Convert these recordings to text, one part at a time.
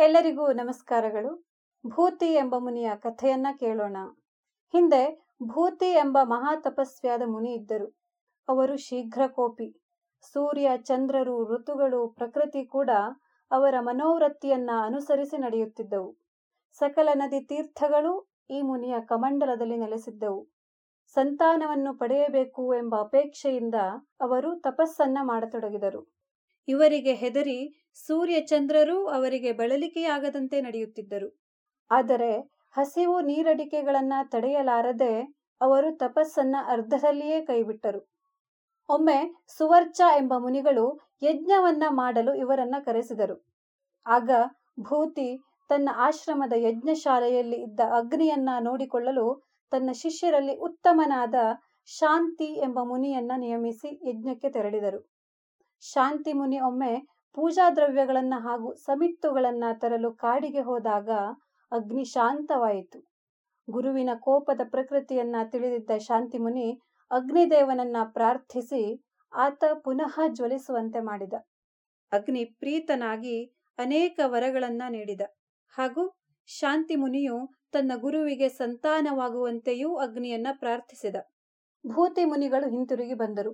ಎಲ್ಲರಿಗೂ ನಮಸ್ಕಾರಗಳು. ಭೂತಿ ಎಂಬ ಮುನಿಯ ಕಥೆಯನ್ನ ಕೇಳೋಣ. ಹಿಂದೆ ಭೂತಿ ಎಂಬ ಮಹಾ ತಪಸ್ವಿಯಾದ ಮುನಿ ಇದ್ದರು. ಅವರು ಶೀಘ್ರ ಕೋಪಿ. ಸೂರ್ಯ, ಚಂದ್ರರು, ಋತುಗಳು, ಪ್ರಕೃತಿ ಕೂಡ ಅವರ ಮನೋವೃತ್ತಿಯನ್ನ ಅನುಸರಿಸಿ ನಡೆಯುತ್ತಿದ್ದವು. ಸಕಲ ನದಿ ತೀರ್ಥಗಳು ಈ ಮುನಿಯ ಕಮಂಡಲದಲ್ಲಿ ನೆಲೆಸಿದ್ದವು. ಸಂತಾನವನ್ನು ಪಡೆಯಬೇಕು ಎಂಬ ಅಪೇಕ್ಷೆಯಿಂದ ಅವರು ತಪಸ್ಸನ್ನ ಮಾಡತೊಡಗಿದರು. ಇವರಿಗೆ ಹೆದರಿ ಸೂರ್ಯಚಂದ್ರರೂ ಅವರಿಗೆ ಬಳಲಿಕೆಯಾಗದಂತೆ ನಡೆಯುತ್ತಿದ್ದರು. ಆದರೆ ಹಸಿವು ನೀರಡಿಕೆಗಳನ್ನ ತಡೆಯಲಾರದೆ ಅವರು ತಪಸ್ಸನ್ನ ಅರ್ಧದಲ್ಲಿಯೇ ಕೈಬಿಟ್ಟರು. ಒಮ್ಮೆ ಸುವರ್ಚ ಎಂಬ ಮುನಿಗಳು ಯಜ್ಞವನ್ನ ಮಾಡಲು ಇವರನ್ನ ಕರೆಸಿದರು. ಆಗ ಭೂತಿ ತನ್ನ ಆಶ್ರಮದ ಯಜ್ಞಶಾಲೆಯಲ್ಲಿ ಇದ್ದ ಅಗ್ನಿಯನ್ನ ನೋಡಿಕೊಳ್ಳಲು ತನ್ನ ಶಿಷ್ಯರಲ್ಲಿ ಉತ್ತಮನಾದ ಶಾಂತಿ ಎಂಬ ಮುನಿಯನ್ನ ನಿಯಮಿಸಿ ಯಜ್ಞಕ್ಕೆ ತೆರಳಿದರು. ಶಾಂತಿ ಮುನಿ ಒಮ್ಮೆ ಪೂಜಾ ದ್ರವ್ಯಗಳನ್ನ ಹಾಗೂ ಸಮಿತ್ತುಗಳನ್ನು ತರಲು ಕಾಡಿಗೆ ಹೋದಾಗ ಅಗ್ನಿ ಶಾಂತವಾಯಿತು. ಗುರುವಿನ ಕೋಪದ ಪ್ರಕೃತಿಯನ್ನ ತಿಳಿದಿದ್ದ ಶಾಂತಿ ಮುನಿ ಅಗ್ನಿದೇವನನ್ನ ಪ್ರಾರ್ಥಿಸಿ ಆತ ಪುನಃ ಜ್ವಲಿಸುವಂತೆ ಮಾಡಿದ. ಅಗ್ನಿ ಪ್ರೀತನಾಗಿ ಅನೇಕ ವರಗಳನ್ನ ನೀಡಿದ. ಹಾಗೂ ಶಾಂತಿ ಮುನಿಯು ತನ್ನ ಗುರುವಿಗೆ ಸಂತಾನವಾಗುವಂತೆಯೂ ಅಗ್ನಿಯನ್ನ ಪ್ರಾರ್ಥಿಸಿದ. ಭೂತಿ ಮುನಿಗಳು ಹಿಂತಿರುಗಿ ಬಂದರು.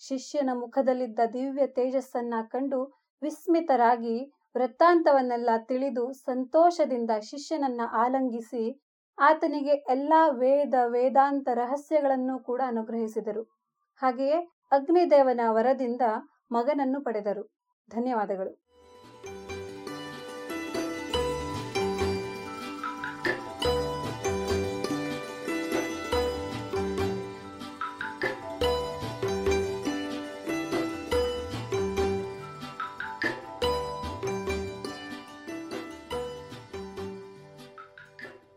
ಶಿಷ್ಯನ ಮುಖದಲ್ಲಿದ್ದ ದಿವ್ಯ ತೇಜಸ್ಸನ್ನ ಕಂಡು ವಿಸ್ಮಿತರಾಗಿ ವೃತ್ತಾಂತವನ್ನೆಲ್ಲ ತಿಳಿದು ಸಂತೋಷದಿಂದ ಶಿಷ್ಯನನ್ನ ಆಲಂಗಿಸಿ ಆತನಿಗೆ ಎಲ್ಲಾ ವೇದ ವೇದಾಂತ ರಹಸ್ಯಗಳನ್ನು ಕೂಡ ಅನುಗ್ರಹಿಸಿದರು. ಹಾಗೆಯೇ ಅಗ್ನಿದೇವನ ವರದಿಂದ ಮಗನನ್ನು ಪಡೆದರು. ಧನ್ಯವಾದಗಳು.